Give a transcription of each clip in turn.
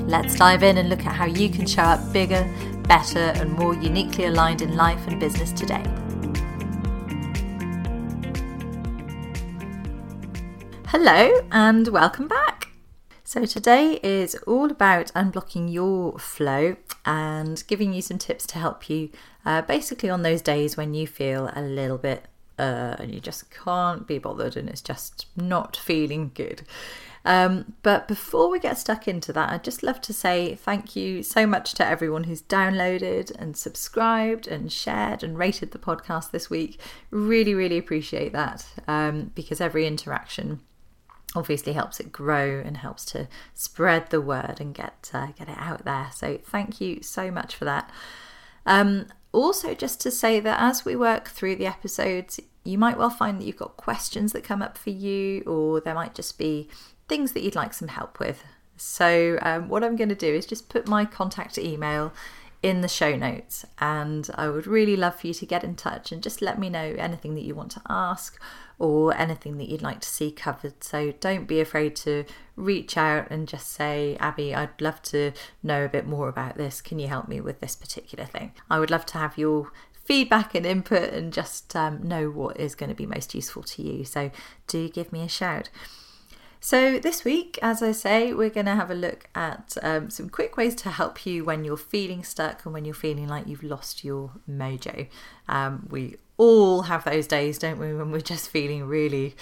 Let's dive in and look at how you can show up bigger, better, and more uniquely aligned in life and business today. Hello, and welcome back. So, today is all about unblocking your flow and giving you some tips to help you uh, basically on those days when you feel a little bit uh, and you just can't be bothered and it's just not feeling good. Um, but before we get stuck into that, I'd just love to say thank you so much to everyone who's downloaded and subscribed and shared and rated the podcast this week. Really, really appreciate that um, because every interaction obviously helps it grow and helps to spread the word and get uh, get it out there. So thank you so much for that. Um, also, just to say that as we work through the episodes, you might well find that you've got questions that come up for you, or there might just be things that you'd like some help with. So, um, what I'm going to do is just put my contact email in the show notes, and I would really love for you to get in touch and just let me know anything that you want to ask or anything that you'd like to see covered. So, don't be afraid to reach out and just say, Abi, I'd love to know a bit more about this. Can you help me with this particular thing? I would love to have your feedback and input and just um, know what is going to be most useful to you. So, do give me a shout. So, this week, as I say, we're going to have a look at um, some quick ways to help you when you're feeling stuck and when you're feeling like you've lost your mojo. Um, we all have those days, don't we, when we're just feeling really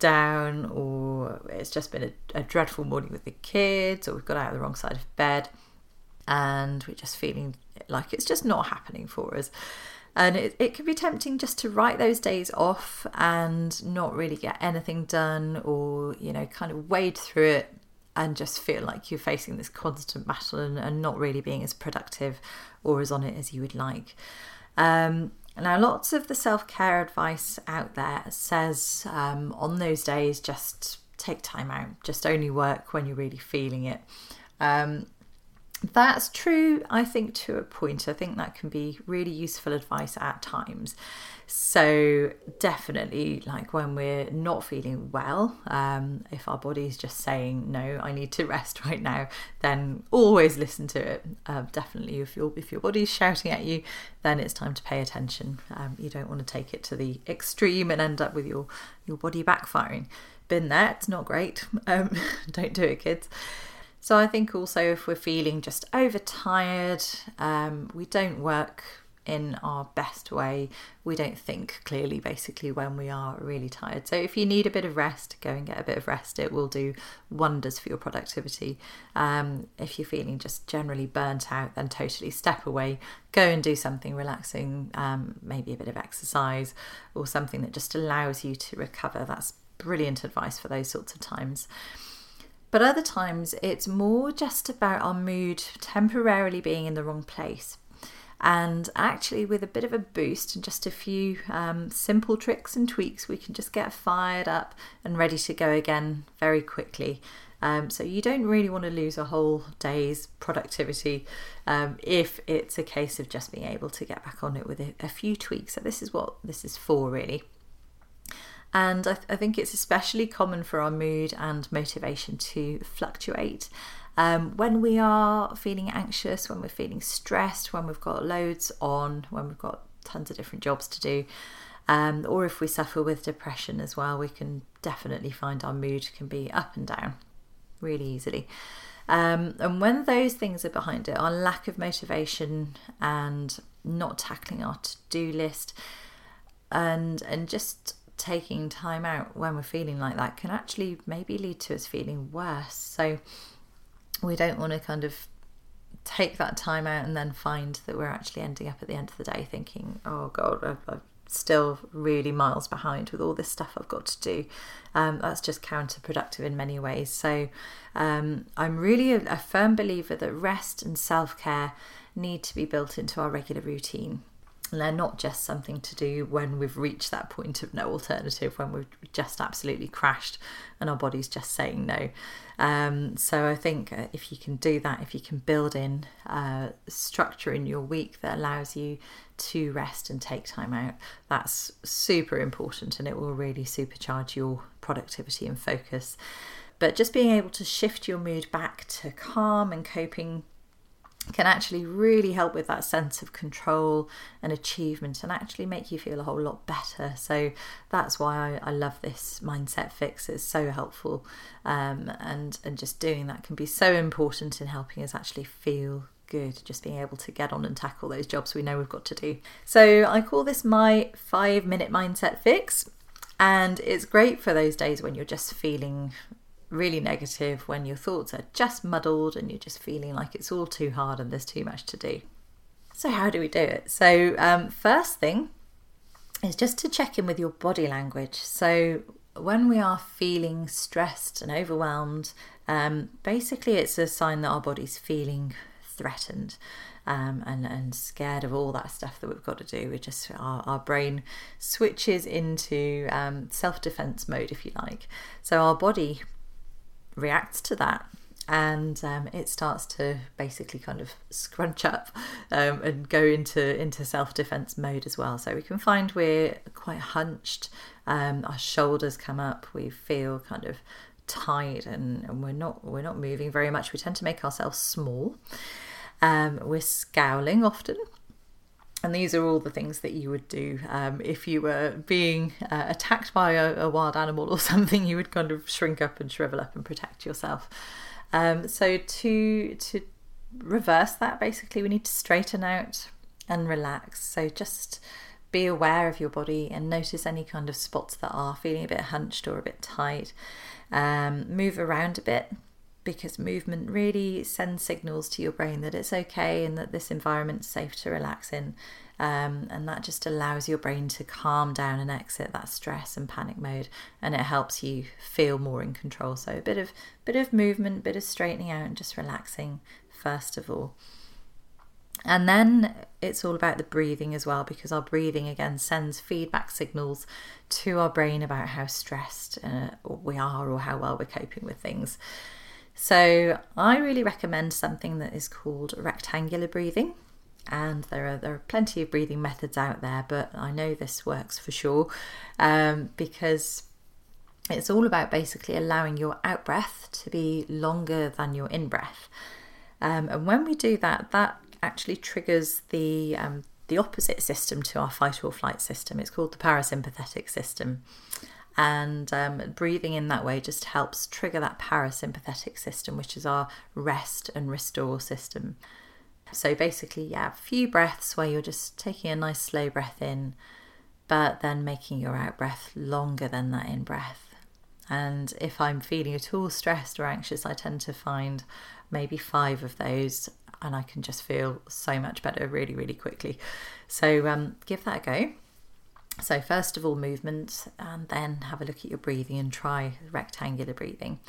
down or it's just been a, a dreadful morning with the kids or we've got out the wrong side of bed and we're just feeling like it's just not happening for us. And it, it can be tempting just to write those days off and not really get anything done or, you know, kind of wade through it and just feel like you're facing this constant battle and, and not really being as productive or as on it as you would like. Um, now, lots of the self care advice out there says um, on those days just take time out, just only work when you're really feeling it. Um, that's true, I think, to a point. I think that can be really useful advice at times. So, definitely, like when we're not feeling well, um, if our body's just saying, No, I need to rest right now, then always listen to it. Uh, definitely, if, your if your body's shouting at you, then it's time to pay attention. Um, you don't want to take it to the extreme and end up with your, your body backfiring. Been there, it's not great. Um, don't do it, kids. So I think also if we're feeling just overtired, um, we don't work in our best way, we don't think clearly basically when we are really tired. So if you need a bit of rest, go and get a bit of rest. It will do wonders for your productivity. Um, if you're feeling just generally burnt out, then totally step away, go and do something relaxing, um, maybe a bit of exercise or something that just allows you to recover. That's brilliant advice for those sorts of times. But other times it's more just about our mood temporarily being in the wrong place. And actually, with a bit of a boost and just a few um, simple tricks and tweaks, we can just get fired up and ready to go again very quickly. Um, so, you don't really want to lose a whole day's productivity um, if it's a case of just being able to get back on it with a, a few tweaks. So, this is what this is for, really. And I, th- I, think it's especially common for our mood and motivation to fluctuate. Um, when we are feeling anxious, when we're feeling stressed, when we've got loads on, when we've got tons of different jobs to do, um, or if we suffer with depression as well, we can definitely find our mood can be up and down really easily. Um, and when those things are behind it, our lack of motivation and not tackling our to do list, and and just taking time out when we're feeling like that can actually maybe lead to us feeling worse. So we don't want to kind of take that time out and then find that we're actually ending up at the end of the day thinking, oh God, I've, I've still really miles behind with all this stuff I've got to do. Um, that's just counterproductive in many ways. So um, I'm really a, a firm believer that rest and self care need to be built into our regular routine. And they're not just something to do when we've reached that point of no alternative, when we've just absolutely crashed and our body's just saying no. Um, so I think uh, if you can do that, if you can build in uh, structure in your week that allows you to rest and take time out, that's super important and it will really supercharge your productivity and focus. But just being able to shift your mood back to calm and coping can actually really help with that sense of control and achievement and actually make you feel a whole lot better. So that's why I, I love this mindset fix. It's so helpful. Um, and, and just doing that can be so important in helping us actually feel good, just being able to get on and tackle those jobs we know we've got to do. So I call this my five minute mindset fix. And it's great for those days when you're just feeling really negative when your thoughts are just muddled and you're just feeling like it's all too hard and there's too much to do. So, how do we do it? So, um, first thing is just to check in with your body language. So, when we are feeling stressed and overwhelmed, um, basically it's a sign that our body's feeling threatened. Um, and, and scared of all that stuff that we've got to do. We just our, our brain switches into um, self defense mode, if you like. So our body reacts to that and um, it starts to basically kind of scrunch up um, and go into into self defense mode as well. So we can find we're quite hunched, um, our shoulders come up, we feel kind of tight, and, and we're not we're not moving very much. We tend to make ourselves small. Um, we're scowling often. And these are all the things that you would do um, if you were being uh, attacked by a, a, wild animal or something. You would kind of shrink up and shrivel up and protect yourself. Um, so to to reverse that, basically, we need to straighten out and relax. So just be aware of your body and notice any kind of spots that are feeling a bit hunched or a bit tight. Um, move around a bit because movement really sends signals to your brain that it's okay and that this environment's safe to relax in. Um, and that just allows your brain to calm down and exit that stress and panic mode, and it helps you feel more in control. So a bit of bit of movement, bit of straightening out, and just relaxing first of all. And then it's all about the breathing as well, because our breathing again sends feedback signals to our brain about how stressed uh, we are or how well we're coping with things. So I really recommend something that is called rectangular breathing. And there are there are plenty of breathing methods out there, but I know this works for sure um, because it's all about basically allowing your out breath to be longer than your in breath. Um, and when we do that, that actually triggers the um, the opposite system to our fight or flight system. It's called the parasympathetic system. And um, breathing in that way just helps trigger that parasympathetic system, which is our rest and restore system. So basically, yeah, a few breaths where you're just taking a nice slow breath in, but then making your out breath longer than that in breath. And if I'm feeling at all stressed or anxious, I tend to find maybe five of those and I can just feel so much better really, really quickly. So um, give that a go. So, first of all, movement, and then have a look at your breathing and try rectangular breathing.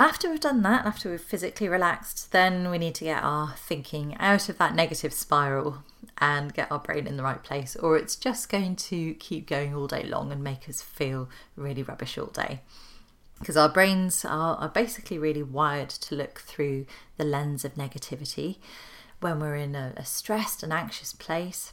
After we've done that, after we've physically relaxed, then we need to get our thinking out of that negative spiral and get our brain in the right place, or it's just going to keep going all day long and make us feel really rubbish all day. Because our brains are, are basically really wired to look through the lens of negativity when we're in a, a stressed and anxious place.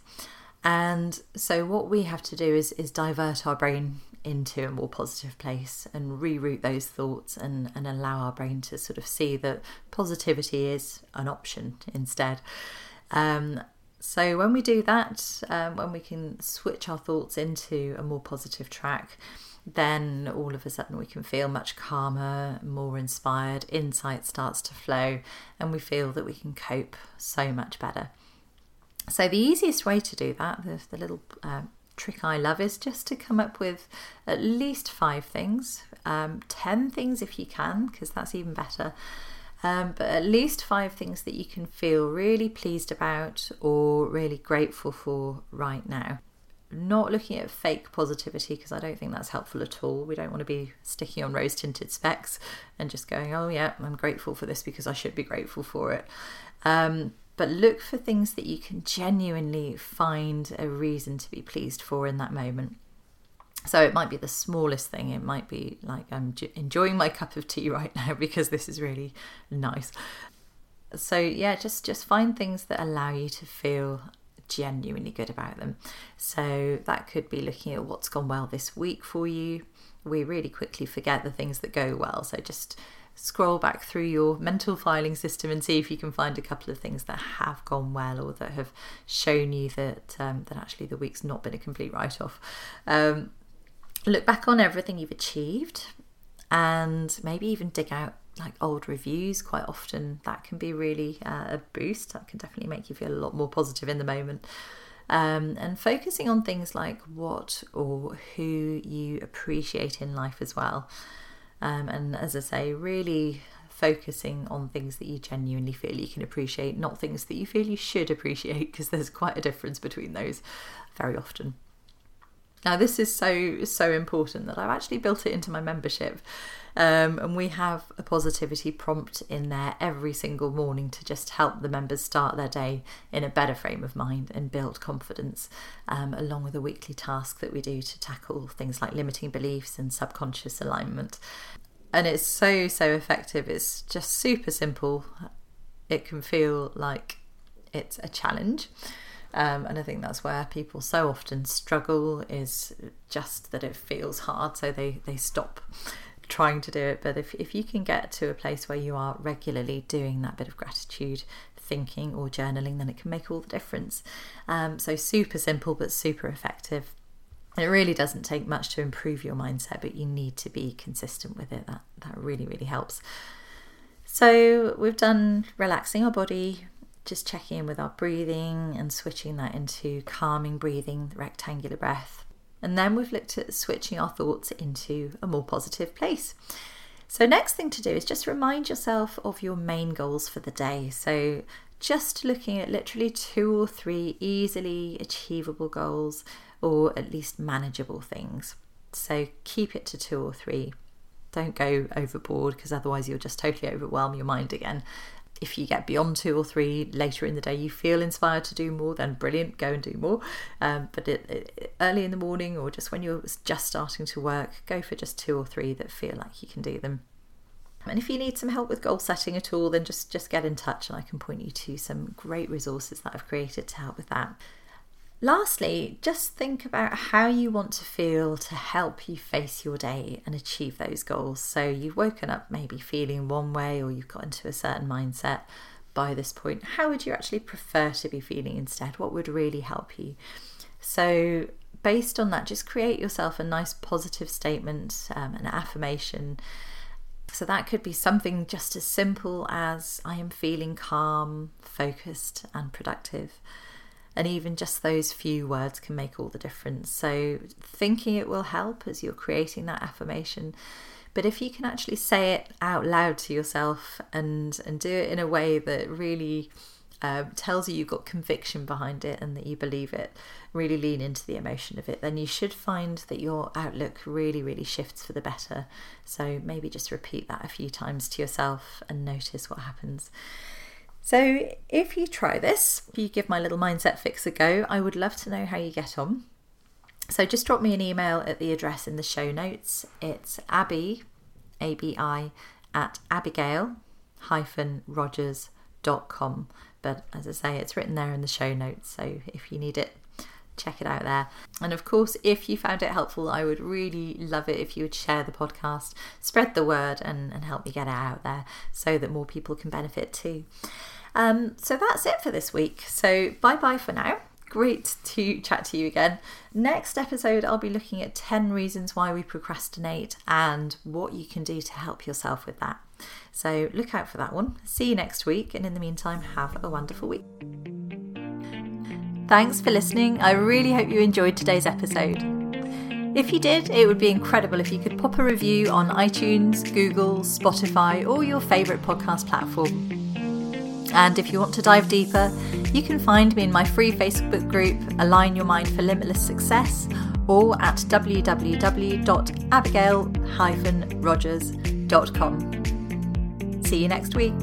And so what we have to do is is divert our brain into a more positive place and reroute those thoughts and, and allow our brain to sort of see that positivity is an option instead. Um, so when we do that, um, when we can switch our thoughts into a more positive track, then all of a sudden we can feel much calmer, more inspired, insight starts to flow, and we feel that we can cope so much better. So, the easiest way to do that, the, the little uh, trick I love, is just to come up with at least five things, um, 10 things if you can, because that's even better. Um, but at least five things that you can feel really pleased about or really grateful for right now. not looking at fake positivity because I don't think that's helpful at all. We don't want to be sticking on rose tinted specs and just going, oh, yeah, I'm grateful for this because I should be grateful for it. Um, but look for things that you can genuinely find a reason to be pleased for in that moment. So it might be the smallest thing. It might be like I'm enjoying my cup of tea right now because this is really nice. So yeah, just just find things that allow you to feel genuinely good about them. So that could be looking at what's gone well this week for you. We really quickly forget the things that go well. So just scroll back through your mental filing system and see if you can find a couple of things that have gone well or that have shown you that um, that actually the week's not been a complete write off. Um, look back on everything you've achieved and maybe even dig out like old reviews. Quite often that can be really uh, a boost. That can definitely make you feel a lot more positive in the moment. Um, and focusing on things like what or who you appreciate in life as well um, and as i say really focusing on things that you genuinely feel you can appreciate not things that you feel you should appreciate because there's quite a difference between those very often now, this is so, so important that I've actually built it into my membership. Um, and we have a positivity prompt in there every single morning to just help the members start their day in a better frame of mind and build confidence, um, along with a weekly task that we do to tackle things like limiting beliefs and subconscious alignment. And it's so, so effective. It's just super simple. It can feel like it's a challenge. Um, and I think that's where people so often struggle is just that it feels hard, so they, they stop trying to do it. But if, if you can get to a place where you are regularly doing that bit of gratitude, thinking, or journaling, then it can make all the difference. Um, so, super simple but super effective. it really doesn't take much to improve your mindset, but you need to be consistent with it. That, that really, really helps. So, we've done relaxing our body, just checking in with our breathing and switching that into calming breathing, rectangular breath. And then we've looked at switching our thoughts into a more positive place. So, next thing to do is just remind yourself of your main goals for the day. So, just looking at literally two or three easily achievable goals or at least manageable things. So, keep it to two or three. Don't go overboard because otherwise you'll just totally overwhelm your mind again if you get beyond two or three later in the day, you feel inspired to do more, then brilliant, go and do more. Um, but it, it, early in the morning or just when you're just starting to work, go for just two or three that feel like you can do them. And if you need some help with goal setting at all, then just, just get in touch and I can point you to some great resources that I've created to help with that. Lastly, just think about how you want to feel to help you face your day and achieve those goals. So, you've woken up maybe feeling one way or you've got into a certain mindset by this point. How would you actually prefer to be feeling instead? What would really help you? So, based on that, just create yourself a nice positive statement, um, an affirmation. So, that could be something just as simple as I am feeling calm, focused, and productive and even just those few words can make all the difference. So, thinking it will help as you're creating that affirmation. But if you can actually say it out loud to yourself and, and do it in a way that really uh, tells you you've got conviction behind it and that you believe it, really lean into the emotion of it, then you should find that your outlook really, really shifts for the better. So maybe just repeat that a few times to yourself and notice what happens. So, if you try this, if you give my little mindset fix a go, I would love to know how you get on. So, just drop me an email at the address in the show notes. It's abi, A B I, at abigail rogers.com. But as I say, it's written there in the show notes. So, if you need it, check it out there. And of course, if you found it helpful, I would really love it if you would share the podcast, spread the word, and, and help me get it out there so that more people can benefit too. Um, so that's it for this week. So bye bye for now. Great to chat to you again. Next episode, I'll be looking at 10 reasons why we procrastinate and what you can do to help yourself with that. So look out for that one. See you next week, and in the meantime, have a wonderful week. Thanks for listening. I really hope you enjoyed today's episode. If you did, it would be incredible if you could pop a review on iTunes, Google, Spotify, or your favourite podcast platform. And if you want to dive deeper, you can find me in my free Facebook group, Align Your Mind for Limitless Success, or at www.abigail-rogers.com. See you next week.